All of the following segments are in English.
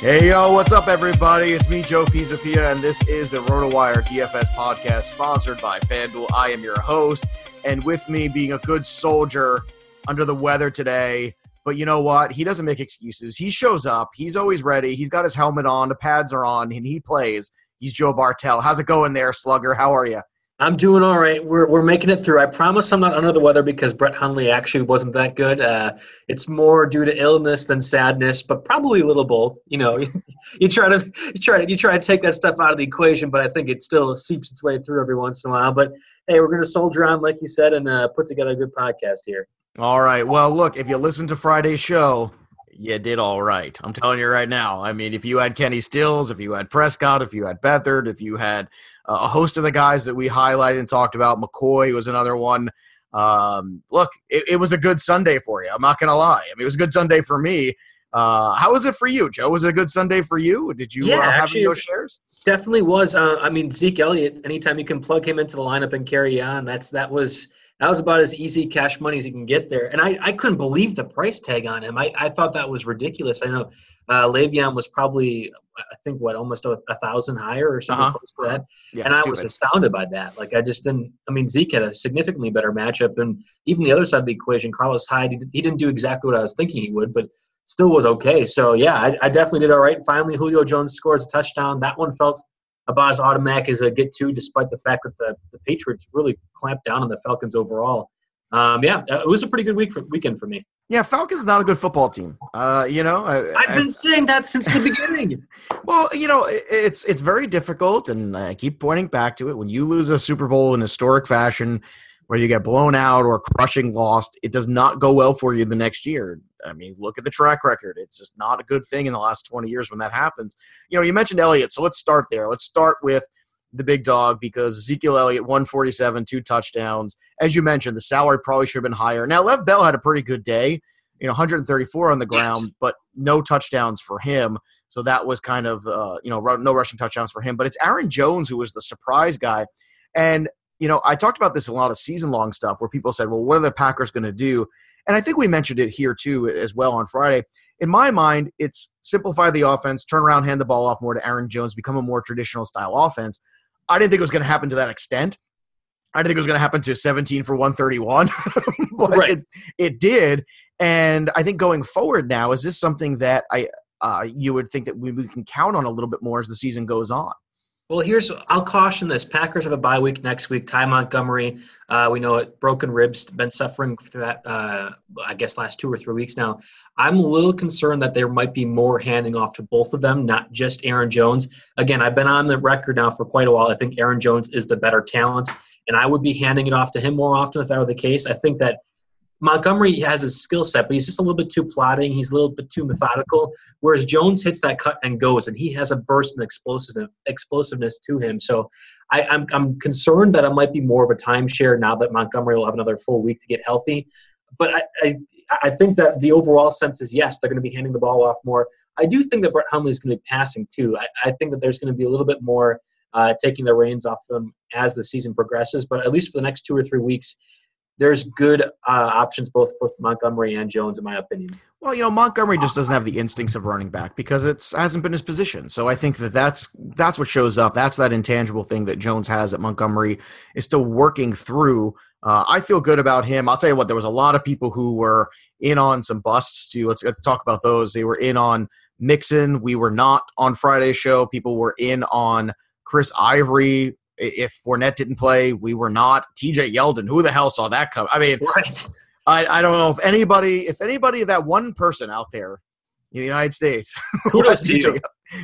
Hey yo, what's up, everybody? It's me, Joe Pisapia, and this is the RotoWire DFS podcast sponsored by FanDuel. I am your host, and with me, being a good soldier under the weather today. But you know what? He doesn't make excuses. He shows up. He's always ready. He's got his helmet on. The pads are on, and he plays. He's Joe Bartel. How's it going there, Slugger? How are you? I'm doing all right. We're we're making it through. I promise I'm not under the weather because Brett Hundley actually wasn't that good. Uh, it's more due to illness than sadness, but probably a little both. You know, you try to you try to you try to take that stuff out of the equation, but I think it still seeps its way through every once in a while. But hey, we're gonna soldier on, like you said, and uh, put together a good podcast here. All right. Well, look, if you listen to Friday's show, you did all right. I'm telling you right now. I mean, if you had Kenny Stills, if you had Prescott, if you had Beathard, if you had uh, a host of the guys that we highlighted and talked about. McCoy was another one. Um, look, it, it, was a good Sunday for you. I'm not going to lie. I mean, it was a good Sunday for me. Uh, how was it for you, Joe? Was it a good Sunday for you? Did you yeah, uh, have actually, those shares? Definitely was. Uh, I mean, Zeke Elliott. Anytime you can plug him into the lineup and carry on, that's that was that was about as easy cash money as you can get there. And I, I couldn't believe the price tag on him. I, I thought that was ridiculous. I know uh, Le'Veon was probably, I think, what, almost a, a thousand higher or something uh-huh. close to that. Yeah, and stupid. I was astounded by that. Like, I just didn't, I mean, Zeke had a significantly better matchup. And even the other side of the equation, Carlos Hyde, he, he didn't do exactly what I was thinking he would, but still was okay. So, yeah, I, I definitely did all right. Finally, Julio Jones scores a touchdown. That one felt about as automatic as a get to, despite the fact that the, the Patriots really clamped down on the Falcons overall. Um, yeah, uh, it was a pretty good week for, weekend for me. Yeah, Falcons not a good football team. Uh, you know, I, have been saying that since the beginning. well, you know, it's it's very difficult, and I keep pointing back to it. When you lose a Super Bowl in historic fashion, where you get blown out or crushing lost, it does not go well for you the next year. I mean, look at the track record. It's just not a good thing in the last 20 years when that happens. You know, you mentioned Elliott, so let's start there. Let's start with the big dog because Ezekiel Elliott, 147, two touchdowns. As you mentioned, the salary probably should have been higher. Now, Lev Bell had a pretty good day, you know, 134 on the ground, yes. but no touchdowns for him. So that was kind of, uh, you know, no rushing touchdowns for him. But it's Aaron Jones who was the surprise guy. And, you know, I talked about this a lot of season long stuff where people said, well, what are the Packers going to do? And I think we mentioned it here too as well on Friday. In my mind, it's simplify the offense, turn around, hand the ball off more to Aaron Jones, become a more traditional style offense. I didn't think it was going to happen to that extent. I didn't think it was going to happen to 17 for 131, but right. it, it did. And I think going forward now, is this something that I uh, you would think that we, we can count on a little bit more as the season goes on? Well, here's I'll caution this: Packers have a bye week next week. Ty Montgomery, uh, we know it, broken ribs, been suffering for that. Uh, I guess last two or three weeks now. I'm a little concerned that there might be more handing off to both of them, not just Aaron Jones. Again, I've been on the record now for quite a while. I think Aaron Jones is the better talent, and I would be handing it off to him more often if that were the case. I think that Montgomery has his skill set, but he's just a little bit too plotting. He's a little bit too methodical. Whereas Jones hits that cut and goes, and he has a burst and explosiveness explosiveness to him. So I, I'm I'm concerned that it might be more of a timeshare now that Montgomery will have another full week to get healthy. But I, I I think that the overall sense is yes, they're going to be handing the ball off more. I do think that Brett Hundley is going to be passing too. I, I think that there's going to be a little bit more uh, taking the reins off them as the season progresses. But at least for the next two or three weeks, there's good uh, options both for Montgomery and Jones, in my opinion. Well, you know, Montgomery just doesn't have the instincts of running back because it hasn't been his position. So I think that that's that's what shows up. That's that intangible thing that Jones has that Montgomery is still working through. Uh, I feel good about him. I'll tell you what, there was a lot of people who were in on some busts too. Let's, let's talk about those. They were in on Mixon. We were not on Friday's show. People were in on Chris Ivory if Fournette didn't play, we were not. TJ Yeldon, who the hell saw that come? I mean, right. I, I don't know if anybody, if anybody, that one person out there in the United States, kudos to you.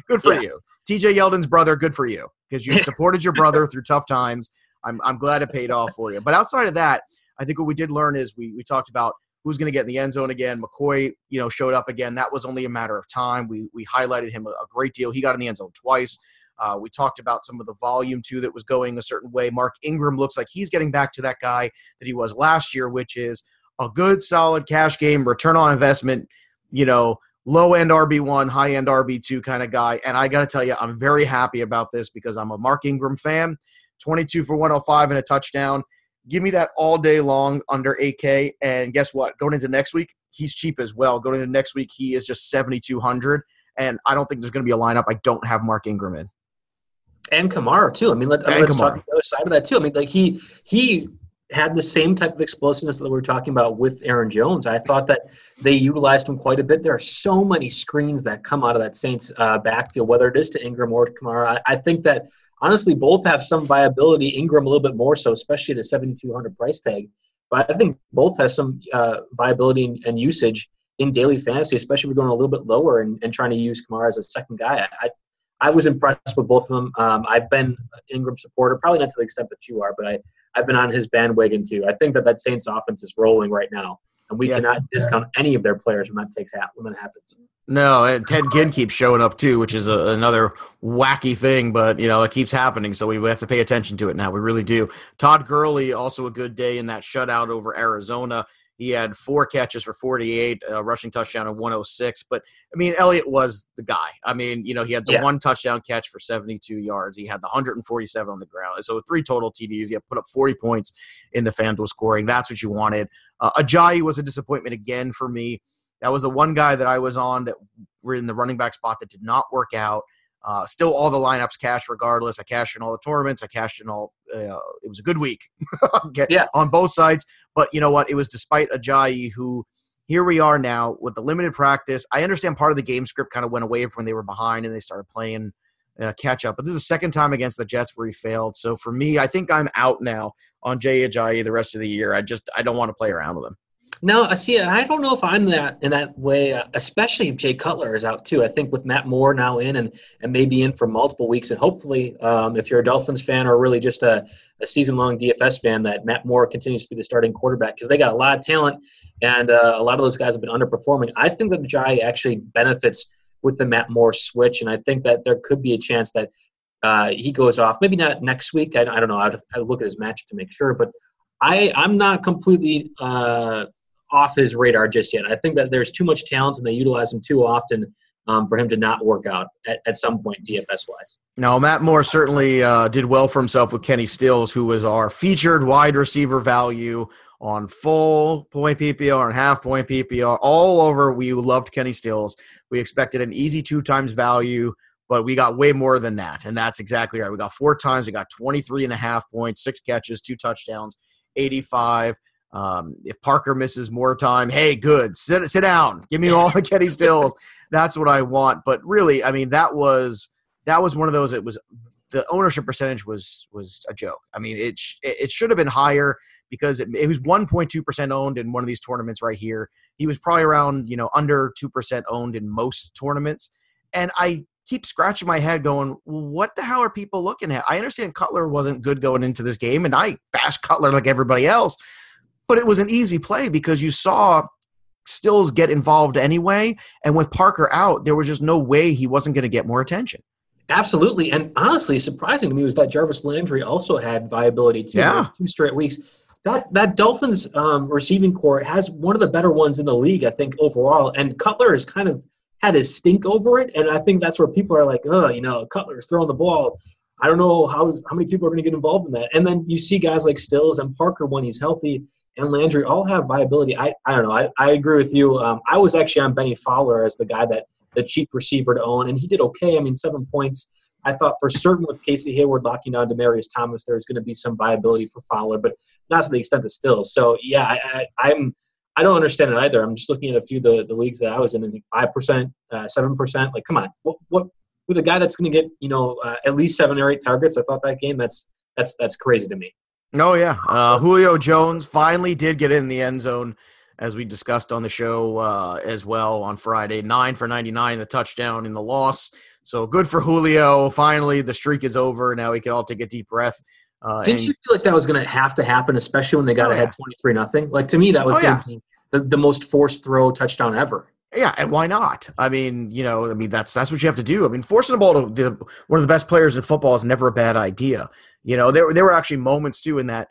Good for yeah. you. TJ Yeldon's brother, good for you because you supported your brother through tough times. I'm, I'm glad it paid off for you. But outside of that, I think what we did learn is we, we talked about who's going to get in the end zone again. McCoy, you know, showed up again. That was only a matter of time. We, we highlighted him a, a great deal. He got in the end zone twice. Uh, we talked about some of the volume too that was going a certain way. Mark Ingram looks like he's getting back to that guy that he was last year, which is a good, solid cash game, return on investment, you know, low end RB1, high end RB2 kind of guy. And I got to tell you, I'm very happy about this because I'm a Mark Ingram fan. 22 for 105 and a touchdown. Give me that all day long under 8K. And guess what? Going into next week, he's cheap as well. Going into next week, he is just 7,200. And I don't think there's going to be a lineup I don't have Mark Ingram in and Kamara too. I mean, let, us talk the other side of that too. I mean, like he he had the same type of explosiveness that we were talking about with Aaron Jones. I thought that they utilized him quite a bit. There are so many screens that come out of that Saints uh, backfield, whether it is to Ingram or to Kamara. I, I, think that honestly both have some viability. Ingram a little bit more so, especially at a 7,200 price tag. But I think both have some uh, viability and, and, usage in daily fantasy, especially if we're going a little bit lower and, and trying to use Kamara as a second guy. I, I was impressed with both of them. Um, I've been Ingram supporter, probably not to the extent that you are, but I, I've been on his bandwagon too. I think that that Saints offense is rolling right now, and we yeah. cannot discount any of their players when that takes ha- when that happens. No, and Ted Ginn keeps showing up too, which is a, another wacky thing, but you know it keeps happening, so we have to pay attention to it now. We really do. Todd Gurley also a good day in that shutout over Arizona. He had four catches for 48, a rushing touchdown of 106. But I mean, Elliott was the guy. I mean, you know, he had the yeah. one touchdown catch for 72 yards. He had the 147 on the ground. So three total TDs. He put up 40 points in the FanDuel scoring. That's what you wanted. Uh, Ajayi was a disappointment again for me. That was the one guy that I was on that were in the running back spot that did not work out. Uh, still, all the lineups cashed regardless. I cashed in all the tournaments. I cashed in all. Uh, it was a good week. yeah. On both sides, but you know what? It was despite Ajayi, who here we are now with the limited practice. I understand part of the game script kind of went away from when they were behind and they started playing uh, catch up. But this is the second time against the Jets where he failed. So for me, I think I'm out now on Jay Ajayi the rest of the year. I just I don't want to play around with him. No, I see. I don't know if I'm that in that way, uh, especially if Jay Cutler is out too. I think with Matt Moore now in and, and maybe in for multiple weeks, and hopefully, um, if you're a Dolphins fan or really just a, a season long DFS fan, that Matt Moore continues to be the starting quarterback because they got a lot of talent and uh, a lot of those guys have been underperforming. I think that Jai actually benefits with the Matt Moore switch, and I think that there could be a chance that uh, he goes off. Maybe not next week. I, I don't know. I'd, look at his match to make sure, but I, I'm not completely uh, off his radar just yet. I think that there's too much talent and they utilize him too often um, for him to not work out at, at some point DFS wise. No, Matt Moore certainly uh, did well for himself with Kenny Stills, who was our featured wide receiver value on full point PPR and half point PPR all over. We loved Kenny Stills. We expected an easy two times value, but we got way more than that. And that's exactly right. We got four times. We got 23 and a half points, six catches, two touchdowns, 85. Um, if Parker misses more time, hey, good. Sit sit down. Give me all the Kenny Stills. That's what I want. But really, I mean, that was that was one of those. It was the ownership percentage was was a joke. I mean, it sh- it should have been higher because it, it was 1.2 percent owned in one of these tournaments right here. He was probably around you know under two percent owned in most tournaments, and I keep scratching my head going, what the hell are people looking at? I understand Cutler wasn't good going into this game, and I bash Cutler like everybody else. But it was an easy play because you saw Stills get involved anyway. And with Parker out, there was just no way he wasn't going to get more attention. Absolutely. And honestly, surprising to me was that Jarvis Landry also had viability too. Yeah. Two straight weeks. That that Dolphins um, receiving corps has one of the better ones in the league, I think, overall. And Cutler has kind of had his stink over it. And I think that's where people are like, oh, you know, Cutler's throwing the ball. I don't know how how many people are going to get involved in that. And then you see guys like Stills and Parker when he's healthy and Landry all have viability. I, I don't know. I, I agree with you. Um, I was actually on Benny Fowler as the guy that the cheap receiver to own, and he did okay. I mean, seven points. I thought for certain with Casey Hayward locking down Demaryius Thomas, there's going to be some viability for Fowler, but not to the extent of still. So yeah, I, I, I'm I don't understand it either. I'm just looking at a few of the, the leagues that I was in, and five percent, uh, seven percent. Like, come on, what what with a guy that's going to get you know uh, at least seven or eight targets? I thought that game that's that's that's crazy to me. Oh yeah, uh, Julio Jones finally did get in the end zone, as we discussed on the show uh, as well on Friday. Nine for ninety nine, the touchdown in the loss. So good for Julio. Finally, the streak is over. Now we can all take a deep breath. Uh, Didn't you feel like that was going to have to happen, especially when they got oh, ahead twenty three nothing? Like to me, that was oh, yeah. the, the most forced throw touchdown ever. Yeah, and why not? I mean, you know, I mean that's that's what you have to do. I mean, forcing the ball to the, one of the best players in football is never a bad idea. You know, there there were actually moments too in that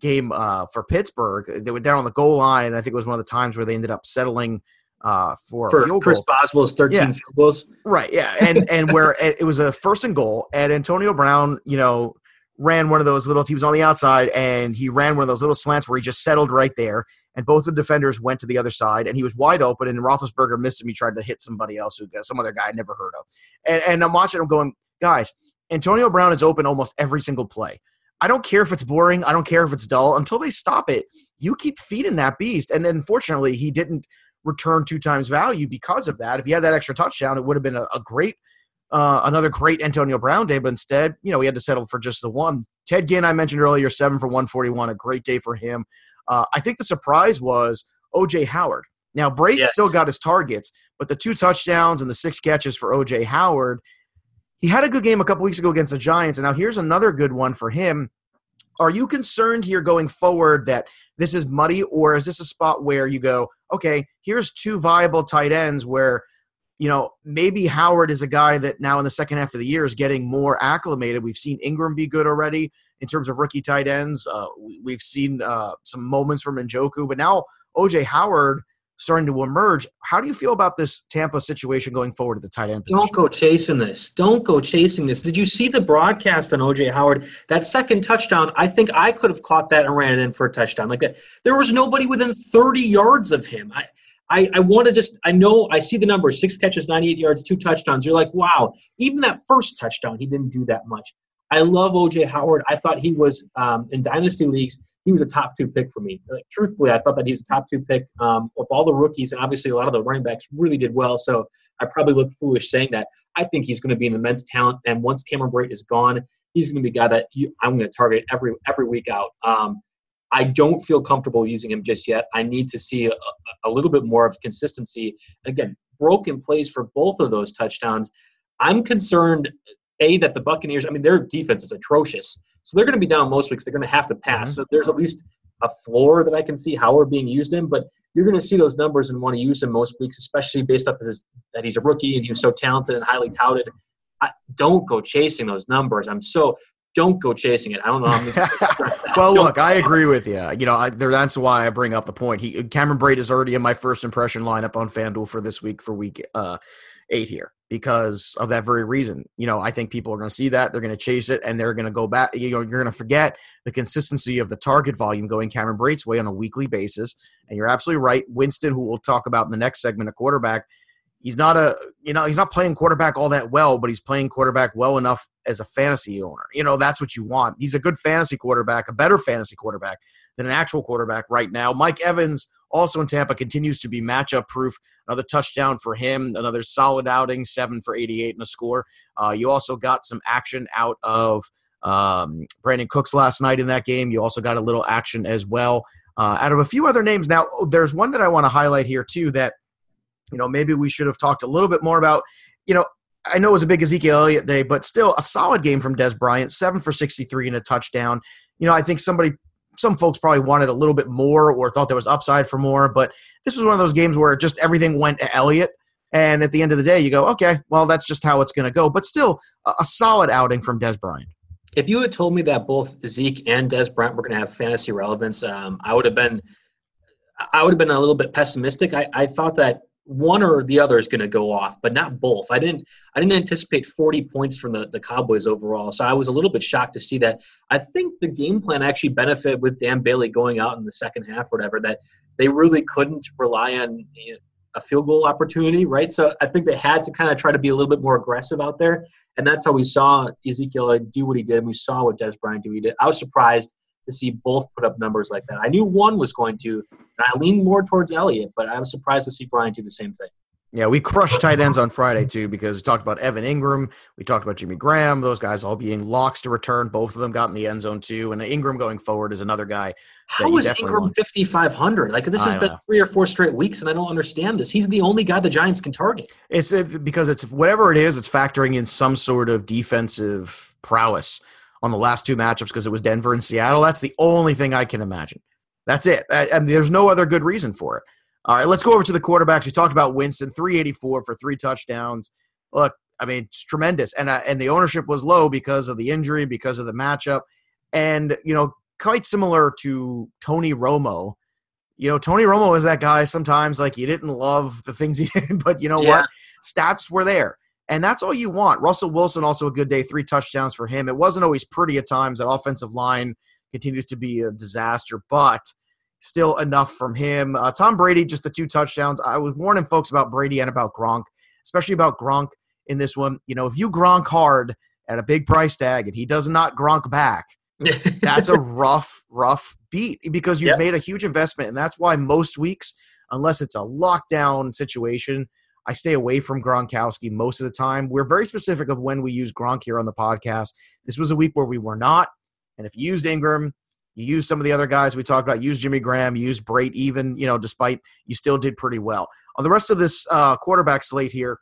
game uh, for Pittsburgh. They were down on the goal line, and I think it was one of the times where they ended up settling uh, for, for Chris. Boswell's thirteen yeah. field goals. Right. Yeah, and and where it was a first and goal, and Antonio Brown, you know, ran one of those little. He was on the outside, and he ran one of those little slants where he just settled right there and both the defenders went to the other side, and he was wide open. And Roethlisberger missed him. He tried to hit somebody else, who some other guy I'd never heard of. And, and I'm watching him going, guys, Antonio Brown is open almost every single play. I don't care if it's boring. I don't care if it's dull. Until they stop it, you keep feeding that beast. And unfortunately, he didn't return two times value because of that. If he had that extra touchdown, it would have been a, a great, uh, another great Antonio Brown day. But instead, you know, he had to settle for just the one. Ted Ginn, I mentioned earlier, seven for 141, a great day for him. Uh, I think the surprise was OJ Howard. Now, Brady yes. still got his targets, but the two touchdowns and the six catches for OJ Howard, he had a good game a couple weeks ago against the Giants. And now here's another good one for him. Are you concerned here going forward that this is muddy, or is this a spot where you go, okay, here's two viable tight ends where, you know, maybe Howard is a guy that now in the second half of the year is getting more acclimated. We've seen Engram be good already in terms of rookie tight ends. Uh, we've seen uh, some moments from Njoku, but now OJ Howard starting to emerge. How do you feel about this Tampa situation going forward at the tight end position? Don't go chasing this. Don't go chasing this. Did you see the broadcast on OJ Howard? That second touchdown, I think I could have caught that and ran it in for a touchdown. Like that, there was nobody within 30 yards of him. I, I, I want to just, I know, I see the numbers six catches, 98 yards, two touchdowns. You're like, wow, even that first touchdown, he didn't do that much. I love OJ Howard. I thought he was um, in dynasty leagues. He was a top two pick for me. Like, truthfully, I thought that he was a top two pick um, of all the rookies, and obviously a lot of the running backs really did well. So I probably look foolish saying that. I think he's going to be an immense talent, and once Cameron Brate is gone, he's going to be a guy that you, I'm going to target every every week out. Um, I don't feel comfortable using him just yet. I need to see a, a little bit more of consistency. Again, broken plays for both of those touchdowns. I'm concerned a that the Buccaneers, I mean, their defense is atrocious, so they're going to be down most weeks. They're going to have to pass. Mm-hmm. So there's at least a floor that I can see how we're being used in, but you're going to see those numbers and want to use him most weeks, especially based off of his that he's a rookie and he's so talented and highly touted. I, don't go chasing those numbers. I'm so don't go chasing it. I don't know. well, don't look, I agree with you. You know, I, there, that's why I bring up the point. He Cameron Brate is already in my first impression lineup on FanDuel for this week for week uh, eight here because of that very reason. You know, I think people are going to see that they're going to chase it and they're going to go back. You know, you're going to forget the consistency of the target volume going Cameron Brate's way on a weekly basis. And you're absolutely right. Winston, who we'll talk about in the next segment, a quarterback. He's not a, you know, he's not playing quarterback all that well, but he's playing quarterback well enough as a fantasy owner. You know, that's what you want. He's a good fantasy quarterback, a better fantasy quarterback than an actual quarterback right now. Mike Evans also in Tampa continues to be matchup proof. Another touchdown for him, another solid outing, seven for 88 and a score. Uh, you also got some action out of um, Brandin Cooks last night in that game. You also got a little action as well uh, out of a few other names. Now, there's one that I want to highlight here too that you know maybe we should have talked a little bit more about. You know, I know it was a big Ezekiel Elliott day, but still a solid game from Dez Bryant, seven for 63 and a touchdown. You know, I think somebody some folks probably wanted a little bit more or thought there was upside for more, but this was one of those games where just everything went to Elliott. And at the end of the day, you go, okay, well, that's just how it's going to go. But still, a, a solid outing from Dez Bryant. If you had told me that both Zeke and Dez Bryant were going to have fantasy relevance, um, I would have been, I would have been a little bit pessimistic. I, I thought that one or the other is going to go off, but not both. I didn't I didn't anticipate 40 points from the, the Cowboys overall, so I was a little bit shocked to see that. I think the game plan actually benefited with Dan Bailey going out in the second half or whatever that they really couldn't rely on a field goal opportunity, right? So I think they had to kind of try to be a little bit more aggressive out there, and that's how we saw Ezekiel do what he did. And we saw what Dez Bryant do. He did. I was surprised to see both put up numbers like that. I knew one was going to, and I lean more towards Elliott, but I was surprised to see Bryant do the same thing. Yeah, we crushed tight ends on Friday too because we talked about Evan Engram, we talked about Jimmy Graham, those guys all being locks to return. Both of them got in the end zone too, and Engram going forward is another guy. How is Engram fifty five hundred? Like this has been three or four straight weeks, and I don't understand this. He's the only guy the Giants can target. It's uh, because it's whatever it is, it's factoring in some sort of defensive prowess on the last two matchups because it was Denver and Seattle. That's the only thing I can imagine. That's it. I, I mean, there's no other good reason for it. All right, let's go over to the quarterbacks. We talked about Winston, 384 for three touchdowns. Look, I mean, it's tremendous, and uh, and the ownership was low because of the injury, because of the matchup, and you know, quite similar to Tony Romo. You know, Tony Romo is that guy. Sometimes, like you didn't love the things he did, but you know yeah. what? Stats were there. And that's all you want. Russell Wilson, also a good day, three touchdowns for him. It wasn't always pretty at times. That offensive line continues to be a disaster, but still enough from him. Uh, Tom Brady, just the two touchdowns. I was warning folks about Brady and about Gronk, especially about Gronk in this one. You know, if you Gronk hard at a big price tag and he does not Gronk back, that's a rough, rough beat because you've yep. made a huge investment. And that's why most weeks, unless it's a lockdown situation, I stay away from Gronkowski most of the time. We're very specific of when we use Gronk here on the podcast. This was a week where we were not. And if you used Engram, you used some of the other guys we talked about, Use Jimmy Graham, Use Brate, even, you know, despite you still did pretty well. On the rest of this uh, quarterback slate here,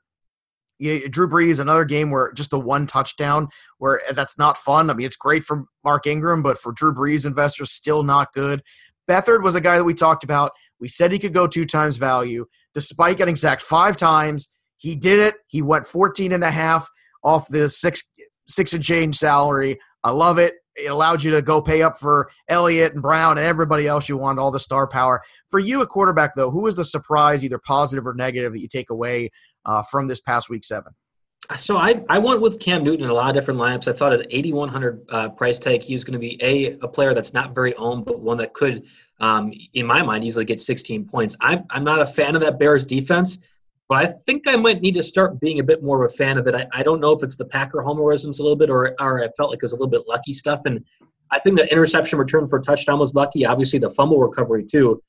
yeah, Drew Brees, another game where just the one touchdown, where that's not fun. I mean, it's great for Mark Ingram, but for Drew Brees investors, still not good. Beathard was a guy that we talked about. We said he could go two times value. Despite getting sacked five times, he did it. He went 14 and a half off the six six and change salary. I love it. It allowed you to go pay up for Elliott and Brown and everybody else you want, all the star power. For you, a quarterback, though, who was the surprise, either positive or negative, that you take away uh, from this past week seven? So I, I went with Cam Newton in a lot of different lineups. I thought at 8,100 uh, price tag, he was going to be a a player that's not very owned, but one that could, um, in my mind, easily get 16 points. I'm I'm not a fan of that Bears defense, but I think I might need to start being a bit more of a fan of it. I, I don't know if it's the Packer homerisms a little bit, or or I felt like it was a little bit lucky stuff. And I think the interception return for touchdown was lucky. Obviously, the fumble recovery too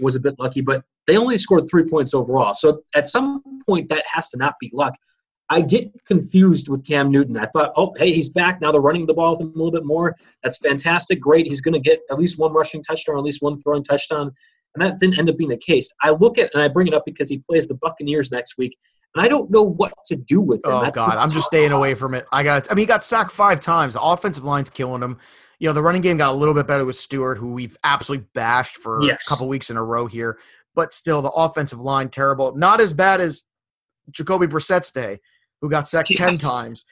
was a bit lucky, but they only scored three points overall. So at some point, that has to not be luck. I get confused with Cam Newton. I thought, oh, hey, he's back. Now they're running the ball with him a little bit more. That's fantastic. Great. He's going to get at least one rushing touchdown, at least one throwing touchdown. And that didn't end up being the case. I look at and I bring it up because he plays the Buccaneers next week, and I don't know what to do with him. Oh That's God, I'm just staying away from it. I got. I mean, he got sacked five times. The offensive line's killing him. You know, the running game got a little bit better with Stewart, who we've absolutely bashed for yes. a couple weeks in a row here. But still, the offensive line terrible. Not as bad as Jacoby Brissett's day who got sacked yes. 10 times.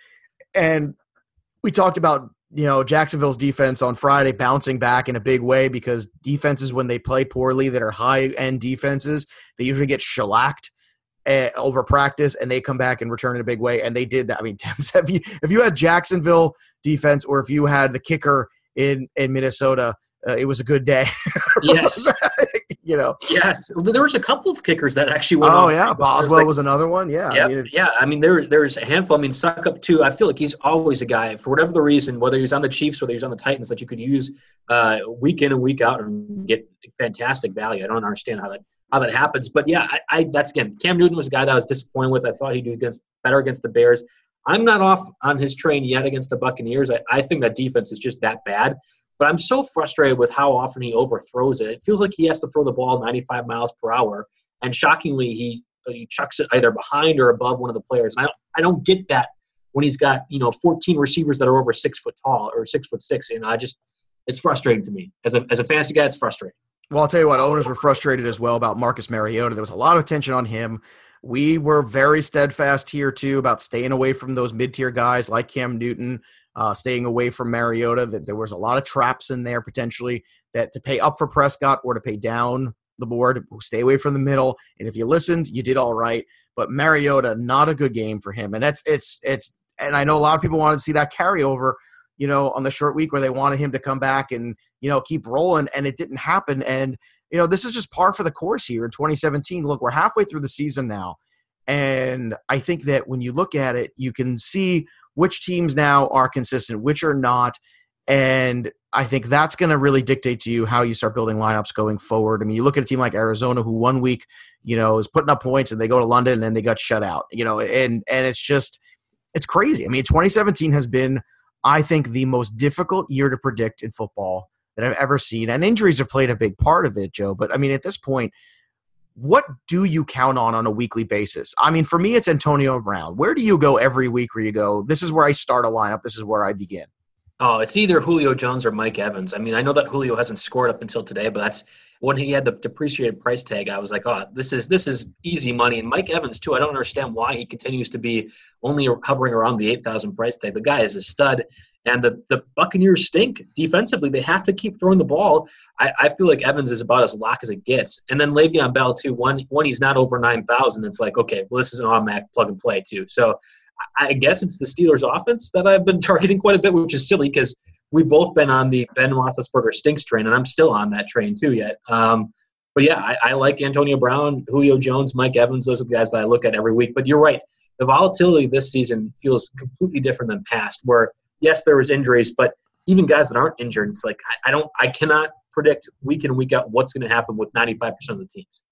And we talked about, you know, Jacksonville's defense on Friday bouncing back in a big way because defenses, when they play poorly, that are high end defenses, they usually get shellacked uh, over practice and they come back and return in a big way. And they did that. I mean, if you, if you had Jacksonville defense or if you had the kicker in, in Minnesota, uh, it was a good day. yes. You know. Yes. There was a couple of kickers that actually went. Oh yeah, Boswell was, like, was, another one. Yeah. Yeah. I mean, yeah. I mean, there there's a handful. I mean, Succop too. I feel like he's always a guy for whatever the reason, whether he's on the Chiefs, whether he's on the Titans, that you could use uh, week in and week out and get fantastic value. I don't understand how that how that happens, but yeah, I, I that's again, Cam Newton was a guy that I was disappointed with. I thought he'd do against better against the Bears. I'm not off on his train yet against the Buccaneers. I, I think that defense is just that bad. But I'm so frustrated with how often he overthrows it. It feels like he has to throw the ball 95 miles per hour, and shockingly, he uh, he chucks it either behind or above one of the players. And I don't, I don't get that when he's got you know 14 receivers that are over six foot tall or six foot six. Know, I just it's frustrating to me as a as a fantasy guy. It's frustrating. Well, I'll tell you what, owners were frustrated as well about Marcus Mariota. There was a lot of attention on him. We were very steadfast here too about staying away from those mid-tier guys like Cam Newton, uh, staying away from Mariota. That there was a lot of traps in there potentially that to pay up for Prescott or to pay down the board, stay away from the middle. And if you listened, you did all right. But Mariota, not a good game for him. And that's it's it's and I know a lot of people wanted to see that carryover you know, on the short week where they wanted him to come back and, you know, keep rolling, and it didn't happen. And, you know, this is just par for the course here in 2017. Look, we're halfway through the season now. And I think that when you look at it, you can see which teams now are consistent, which are not. And I think that's going to really dictate to you how you start building lineups going forward. I mean, you look at a team like Arizona, who one week, you know, is putting up points, and they go to London and then they got shut out. You know, and and it's just it's crazy. I mean, 2017 has been I think, the most difficult year to predict in football that I've ever seen. And injuries have played a big part of it, Joe. But I mean, at this point, what do you count on on a weekly basis? I mean, for me, it's Antonio Brown. Where do you go every week where you go, this is where I start a lineup, this is where I begin? Oh, it's either Julio Jones or Mike Evans. I mean, I know that Julio hasn't scored up until today, but that's when he had the depreciated price tag, I was like, oh, this is this is easy money. And Mike Evans too. I don't understand why he continues to be only hovering around the eight thousand price tag. The guy is a stud. And the, the Buccaneers stink defensively. They have to keep throwing the ball. I, I feel like Evans is about as lock as it gets. And then Le'Veon Bell, too, one, one he's not over 9,000. It's like, okay, well, this is an automatic plug and play, too. So I guess it's the Steelers' offense that I've been targeting quite a bit, which is silly because we've both been on the Ben Roethlisberger stinks train, and I'm still on that train too yet. Um, but yeah, I, I, like Antonio Brown, Julio Jones, Mike Evans. Those are the guys that I look at every week. But you're right. The volatility this season feels completely different than past, where yes, there was injuries, but even guys that aren't injured, it's like I, I don't, I cannot predict week in week out what's going to happen with 95% of the teams.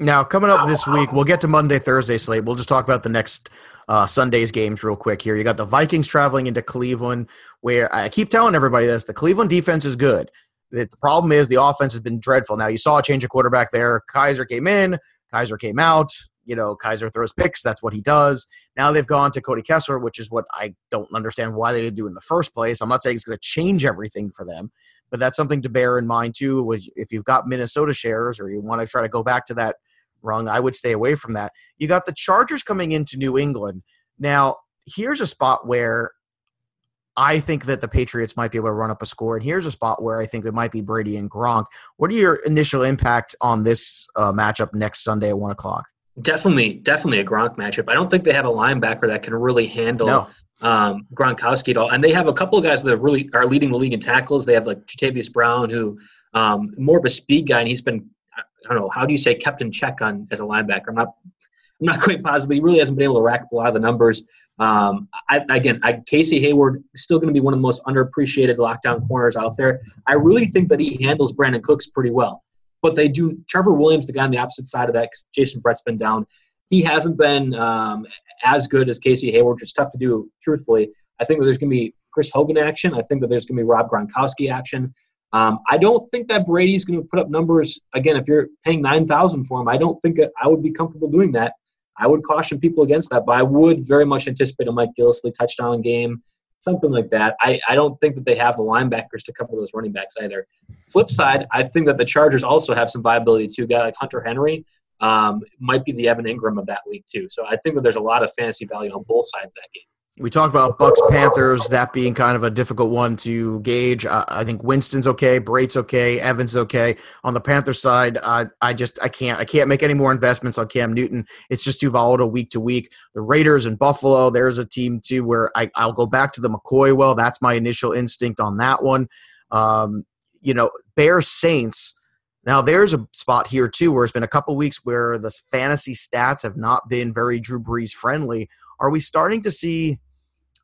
Now, coming up this week, we'll get to Monday, Thursday slate. We'll just talk about the next uh, Sunday's games real quick here. You got the Vikings traveling into Cleveland, where I keep telling everybody this the Cleveland defense is good. The problem is the offense has been dreadful. Now, you saw a change of quarterback there. Kizer came in, Kizer came out you know, Kizer throws picks. That's what he does. Now they've gone to Cody Kessler, which is what I don't understand why they didn't do in the first place. I'm not saying it's going to change everything for them, but that's something to bear in mind too. If you've got Minnesota shares or you want to try to go back to that rung, I would stay away from that. You got the Chargers coming into New England. Now, here's a spot where I think that the Patriots might be able to run up a score. And here's a spot where I think it might be Brady and Gronk. What are your initial impact on this uh, matchup next Sunday at one o'clock? Definitely, definitely a Gronk matchup. I don't think they have a linebacker that can really handle no. um, Gronkowski at all. And they have a couple of guys that really are leading the league in tackles. They have like Jatavis Brown, who um, more of a speed guy, and he's been I don't know how do you say kept in check on as a linebacker. I'm not I'm not quite positive. He really hasn't been able to rack up a lot of the numbers. Um, I, again, I, Casey Hayward is still going to be one of the most underappreciated lockdown corners out there. I really think that he handles Brandin Cooks pretty well but they do. Trevor Williams, the guy on the opposite side of that, Jason Verrett's been down. He hasn't been um, as good as Casey Hayward, which is tough to do, truthfully. I think that there's going to be Chris Hogan action. I think that there's going to be Rob Gronkowski action. Um, I don't think that Brady's going to put up numbers again. If you're paying nine thousand for him, I don't think that I would be comfortable doing that. I would caution people against that, but I would very much anticipate a Mike Gillislee touchdown game something like that. I, I don't think that they have the linebackers to cover those running backs either. Flip side, I think that the Chargers also have some viability too. Guy like Hunter Henry um, might be the Evan Engram of that league too. So I think that there's a lot of fantasy value on both sides of that game. We talked about Bucks Panthers, that being kind of a difficult one to gauge. Uh, I think Winston's okay, Brate's okay, Evans okay. On the Panther side, I, I just I can't I can't make any more investments on Cam Newton. It's just too volatile week to week. The Raiders and Buffalo, there's a team too where I, I'll go back to the McCoy. Well, that's my initial instinct on that one. Um, you know, Bears Saints. Now there's a spot here too where it's been a couple weeks where the fantasy stats have not been very Drew Brees friendly. Are we starting to see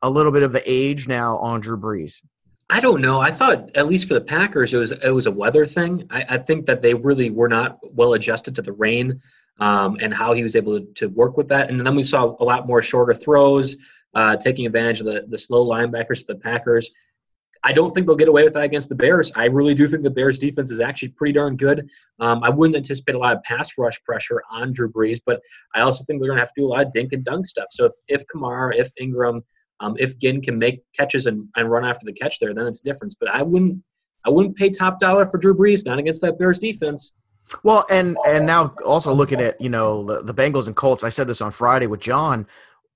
a little bit of the age now on Drew Brees? I don't know. I thought at least for the Packers, it was it was a weather thing. I, I think that they really were not well adjusted to the rain um, and how he was able to, to, work with that. And then we saw a lot more shorter throws, uh, taking advantage of the the slow linebackers the Packers. I don't think they'll get away with that against the Bears. I really do think the Bears defense is actually pretty darn good. Um, I wouldn't anticipate a lot of pass rush pressure on Drew Brees, but I also think they're going to have to do a lot of dink and dunk stuff. So if, if Kamara, if Ingram, um, if Ginn can make catches and, and run after the catch there, then it's a difference. But I wouldn't I wouldn't pay top dollar for Drew Brees, not against that Bears defense. Well, and and now also looking at you know the, the Bengals and Colts. I said this on Friday with John,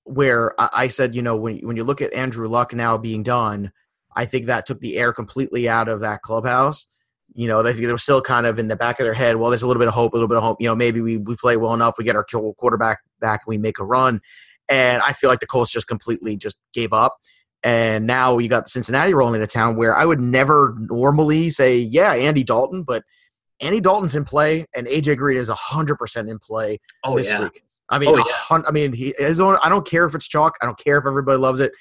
where I, I said you know when when you look at Andrew Luck now being done, I think that took the air completely out of that clubhouse. You know, they, they were still kind of in the back of their head. Well, there's a little bit of hope, a little bit of hope. You know, maybe we we play well enough, we get our quarterback back, we make a run. And I feel like the Colts just completely just gave up. And now you got Cincinnati rolling into town where I would never normally say, yeah, Andy Dalton, but Andy Dalton's in play and AJ Green is 100% in play oh, this yeah. week. I mean, Oh, yeah. I mean, he his own. I don't care if it's chalk. I don't care if everybody loves it.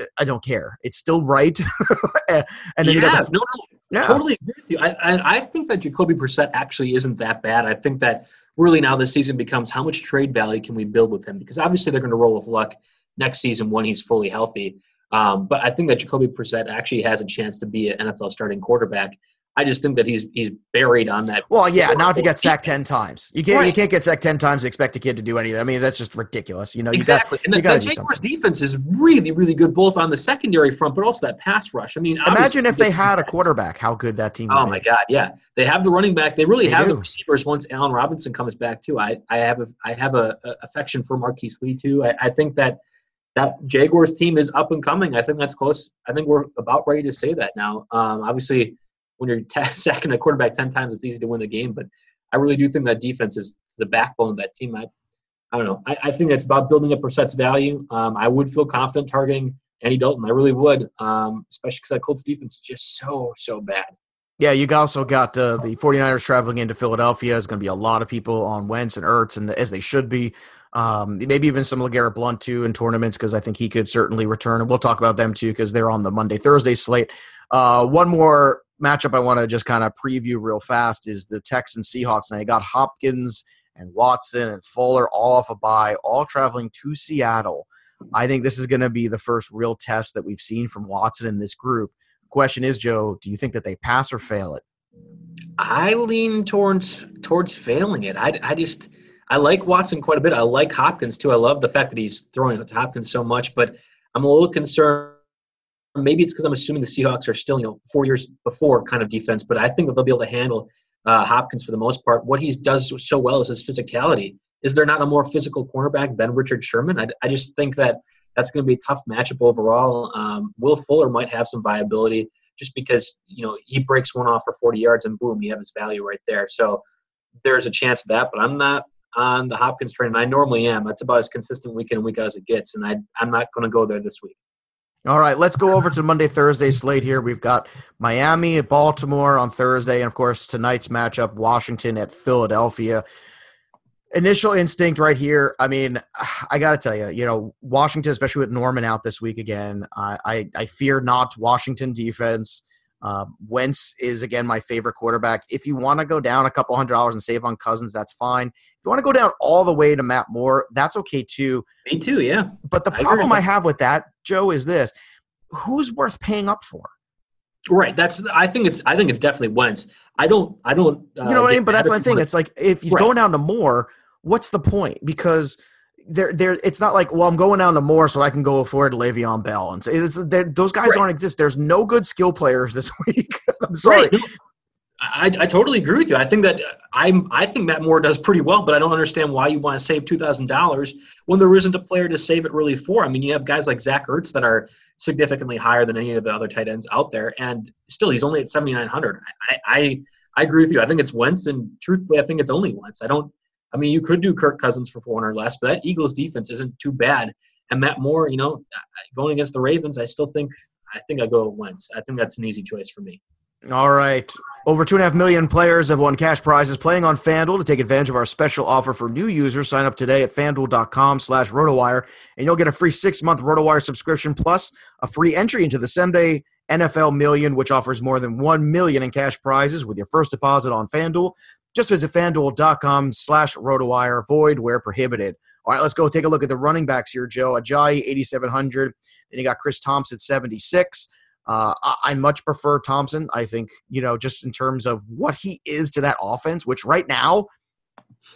Uh, I don't care. It's still right. and then you yeah, got the, no, no, yeah. totally agree with you. I, I, I think that Jacoby Brissett actually isn't that bad. I think that really now this season becomes how much trade value can we build with him? Because obviously they're going to roll with luck next season when he's fully healthy. Um, but I think that Jacoby Brissett actually has a chance to be an NFL starting quarterback. I just think that he's he's buried on that. Well, yeah. Now, if you get sacked ten times, you can't you can't get sacked ten times and expect a kid to do anything. I mean, that's just ridiculous. You know, you Exactly. Got, and you the, the Jaguars defense is really, really good, both on the secondary front, but also that pass rush. I mean, Imagine if they had a quarterback. How good that team. Oh my be. God, yeah, they have the running back. They really They have do. the receivers. Once Allen Robinson comes back too, I, I have a, I have a, a affection for Marquise Lee too. I, I think that that Jaguars team is up and coming. I think that's close. I think we're about ready to say that now. Um, obviously, when you're t- sacking a quarterback ten times, it's easy to win the game. But I really do think that defense is the backbone of that team. I, I don't know. I, I think it's about building up Brissett's value. Um, I would feel confident targeting Andy Dalton. I really would, um, especially because that Colts defense is just so so bad. Yeah, you also got uh, the 49ers traveling into Philadelphia. There's going to be a lot of people on Wentz and Ertz, and as they should be. Um, maybe even some LeGarrette Blunt too in tournaments because I think he could certainly return. And we'll talk about them too because they're on the Monday Thursday slate. Uh, one more matchup I want to just kind of preview real fast is the Texans Seahawks. And they got Hopkins and Watson and Fuller all off a bye, all traveling to Seattle. I think this is going to be the first real test that we've seen from Watson in this group. Question is, Joe, do you think that they pass or fail it? I lean towards towards failing it. I, I just I like Watson quite a bit. I like Hopkins too. I love the fact that he's throwing Hopkins so much, but I'm a little concerned. Maybe it's because I'm assuming the Seahawks are still, you know, four years before kind of defense, but I think that they'll be able to handle uh, Hopkins for the most part. What he does so well is his physicality. Is there not a more physical cornerback than Richard Sherman? I, I just think that that's going to be a tough matchup overall. Um, Will Fuller might have some viability just because you know he breaks one off for 40 yards and boom, you have his value right there. So there's a chance of that, but I'm not on the Hopkins train. and I normally am. That's about as consistent week in and week out as it gets, and I I'm not going to go there this week. All right, let's go over to Monday Thursday slate here. We've got Miami at Baltimore on Thursday, and of course tonight's matchup, Washington at Philadelphia. Initial instinct right here. I mean, I got to tell you, you know, Washington, especially with Norman out this week again, I I, I fear not Washington defense. Uh, Wentz is again my favorite quarterback. If you want to go down a couple hundred dollars and save on Cousins, that's fine. If you want to go down all the way to Matt Moore, that's okay too. Me too. Yeah. But the I problem I have with that, Joe, is this: who's worth paying up for? Right. That's. I think it's. I think it's definitely Wentz. I don't. I don't. Uh, You know what I mean? But that's my thing. It's like if you're Right. going down to Moore, what's the point? Because there, there. It's not like well, I'm going down to Moore so I can go afford Le'Veon Bell, and so it's, those guys Right. don't exist. There's no good skill players this week. I'm sorry. Right. I, I totally agree with you. I think that I'm. I think Matt Moore does pretty well, but I don't understand why you want to save two thousand dollars when there isn't a player to save it really for. I mean, you have guys like Zach Ertz that are significantly higher than any of the other tight ends out there, and still he's only at seventy nine hundred. I, I I agree with you. I think it's Wentz, and truthfully, I think it's only Wentz. I don't. I mean, you could do Kirk Cousins for four hundred less, but that Eagles defense isn't too bad. And Matt Moore, you know, going against the Ravens, I still think. I think I go Wentz. I think that's an easy choice for me. All right. Over 2.5 million players have won cash prizes playing on FanDuel. To take advantage of our special offer for new users, sign up today at fanduel.com slash RotoWire, and you'll get a free six-month RotoWire subscription plus a free entry into the Sunday NFL Million, which offers more than 1 million in cash prizes with your first deposit on FanDuel. Just visit fanduel.com slash RotoWire, void where prohibited. All right, let's go take a look at the running backs here, Joe. Ajayi, 8,700. Then you got Chris Thompson, 76. Uh, I, I much prefer Thompson. I think you know just in terms of what he is to that offense, which right now,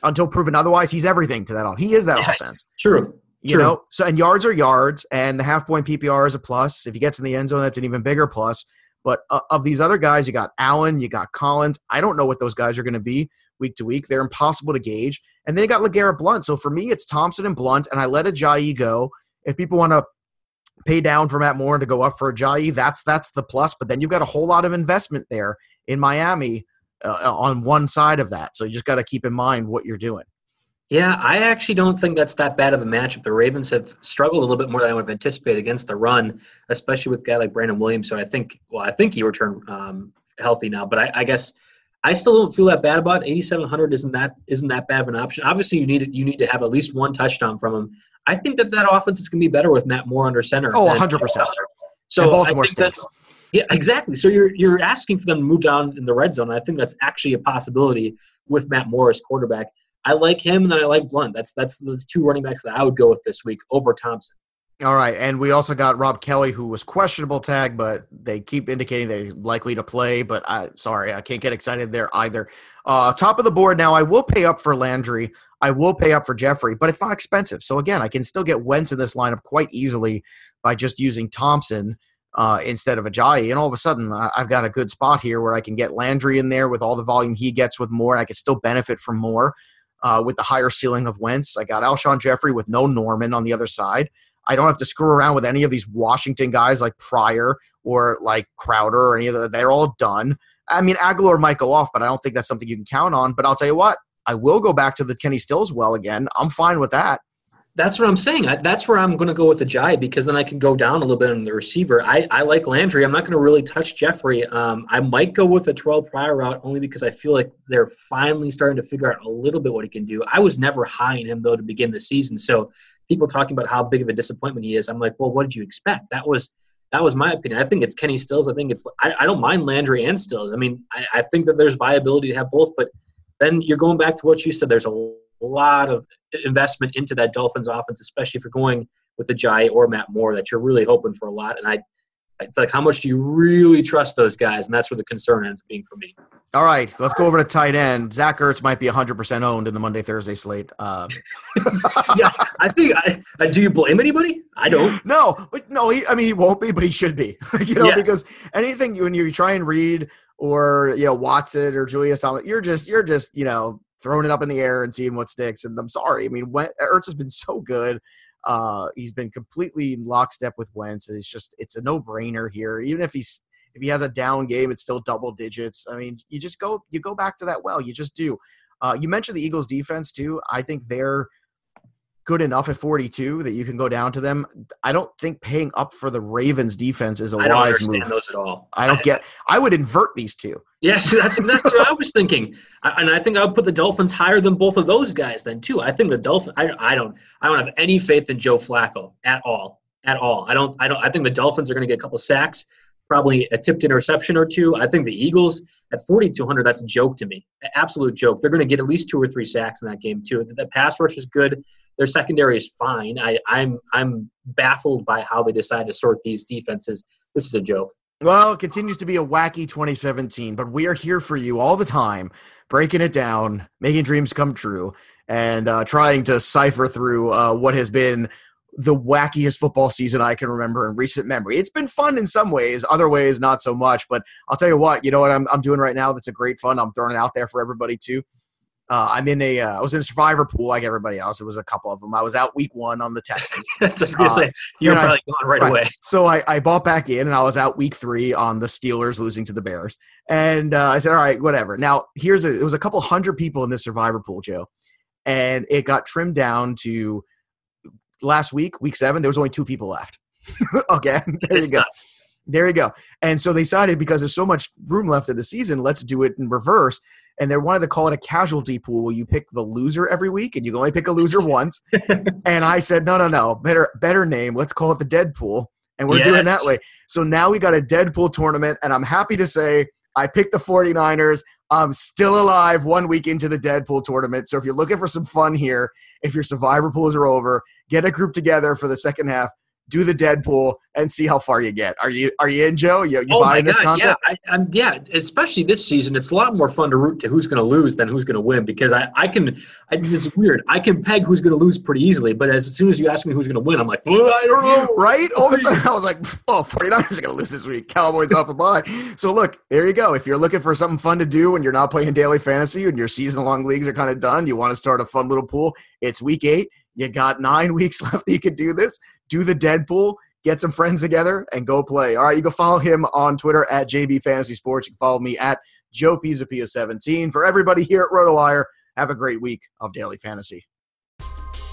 until proven otherwise, he's everything to that. off- He is that Yes, offense. True. You True. know, so and yards are yards, and the half point PPR is a plus. If he gets in the end zone, that's an even bigger plus. But uh, of these other guys, you got Allen, you got Collins. I don't know what those guys are going to be week to week. They're impossible to gauge. And then you got LeGarrette Blunt. So for me, it's Thompson and Blunt, and I let Ajayi go. If people want to pay down for Matt Moore and to go up for Ajayi, that's that's the plus. But then you've got a whole lot of investment there in Miami uh, on one side of that. So you just got to keep in mind what you're doing. Yeah, I actually don't think that's that bad of a matchup. The Ravens have struggled a little bit more than I would have anticipated against the run, especially with a guy like Brandon Williams. So I think, well, I think he returned um, healthy now, but I, I, guess I still don't feel that bad about 8,700. Isn't that isn't that bad of an option? Obviously, you need you need to have at least one touchdown from him. I think that that offense is going to be better with Matt Moore under center. Oh, 100 percent. So and Baltimore stinks. Yeah, exactly. So you're you're asking for them to move down in the red zone. I think that's actually a possibility with Matt Moore as quarterback. I like him and I like Blount. That's that's the two running backs that I would go with this week over Thompson. All right, and we also got Rob Kelley, who was questionable tag, but they keep indicating they're likely to play. But I, sorry, I can't get excited there either. Uh, top of the board now. I will pay up for Landry. I will pay up for Jeffery, but it's not expensive. So again, I can still get Wentz in this lineup quite easily by just using Thompson uh, instead of Ajayi. And all of a sudden, I've got a good spot here where I can get Landry in there with all the volume he gets with Moore, And I can still benefit from Moore uh, with the higher ceiling of Wentz. I got Alshon Jeffery with no Norman on the other side. I don't have to screw around with any of these Washington guys like Pryor or like Crowder or any of that. They're all done. I mean, Agholor might go off, but I don't think that's something you can count on. But I'll tell you what, I will go back to the Kenny Stills well again. I'm fine with that. That's what I'm saying. I, that's where I'm going to go with the Jai because then I can go down a little bit on the receiver. I, I like Landry. I'm not going to really touch Jeffery. Um, I might go with a Terrelle Pryor route only because I feel like they're finally starting to figure out a little bit what he can do. I was never high in him though to begin the season. So people talking about how big of a disappointment he is, I'm like, well, what did you expect? That was that was my opinion. I think it's Kenny Stills. I think it's I, I don't mind Landry and Stills. I mean, I, I think that there's viability to have both, but then you're going back to what you said. There's a lot of investment into that Dolphins offense, especially if you're going with the Jai or Matt Moore, that you're really hoping for a lot. And I, it's like, how much do you really trust those guys? And that's where the concern ends being for me. All right, let's go over to tight end. Zach Ertz might be 100% owned in the Monday Thursday slate. Uh, yeah, I think. I, I, do you blame anybody? I don't. No, but no. He, I mean, he won't be, but he should be. you know, yes. because anything when you try and read or you know Watson or Julius Thomas, you're just you're just you know throwing it up in the air and seeing what sticks. And I'm sorry. I mean, Ertz has been so good. Uh, he's been completely lockstep with Wentz. It's just it's a no brainer here. Even if he's if he has a down game, it's still double digits. I mean, you just go you go back to that well. You just do. Uh, you mentioned the Eagles defense too. I think they're good enough at 42 that you can go down to them. I don't think paying up for the Ravens defense is a I wise move. I don't understand those at all. I don't get. I would invert these two. Yes, that's exactly what I was thinking, and I think I would put the Dolphins higher than both of those guys then too. I think the Dolphins. I, I don't. I don't have any faith in Joe Flacco at all. At all. I don't. I don't. I think the Dolphins are going to get a couple sacks, probably a tipped interception or two. I think the Eagles at 4,200. That's a joke to me. An absolute joke. They're going to get at least two or three sacks in that game too. The pass rush is good. Their secondary is fine. I, I'm I'm baffled by how they decide to sort these defenses. This is a joke. Well, it continues to be a wacky 2017, but we are here for you all the time, breaking it down, making dreams come true, and uh, trying to cipher through uh, what has been the wackiest football season I can remember in recent memory. It's been fun in some ways, other ways not so much. But I'll tell you what, you know what I'm, I'm doing right now that's a great fun. I'm throwing it out there for everybody too. Uh, I'm in a. Uh, I was in a survivor pool like everybody else. It was a couple of them. I was out week one on the Texans. I was gonna uh, say you're probably I, gone right, right, away. So I, I bought back in, and I was out week three on the Steelers losing to the Bears. And uh, I said, all right, whatever. Now here's a. It was a couple hundred people in this survivor pool, Joe, and it got trimmed down to last week, week seven. There was only two people left. okay, there it's you go. Nuts. There you go. And so they decided because there's so much room left in the season, let's do it in reverse and they wanted to call it a casualty pool where you pick the loser every week and you can only pick a loser once. and I said, no, no, no, better better name. Let's call it the Deadpool. And we're yes. doing that way. So now we got a Deadpool tournament, and I'm happy to say I picked the 49ers. I'm still alive one week into the Deadpool tournament. So if you're looking for some fun here, if your survivor pools are over, get a group together for the second half. Do the Deadpool, and see how far you get. Are you are you in, Joe? You, you oh buying my this God, concept? Yeah, I, I'm, yeah. Especially this season, it's a lot more fun to root to who's going to lose than who's going to win because I, I can. I, it's weird. I can peg who's going to lose pretty easily, but as soon as you ask me who's going to win, I'm like, "Oh, I don't know. Right? All of a sudden, I was like, oh, 49ers are going to lose this week. Cowboys off a bye. So, look, there you go. If you're looking for something fun to do and you're not playing daily fantasy and your season long leagues are kind of done, you want to start a fun little pool, it's week eight. You got nine weeks left that you can do this. Do the Deadpool get some friends together and go play. All right, you can follow him on Twitter at JB Fantasy Sports. You can follow me at Joe Pisapia17. For everybody here at RotoWire, have a great week of daily fantasy.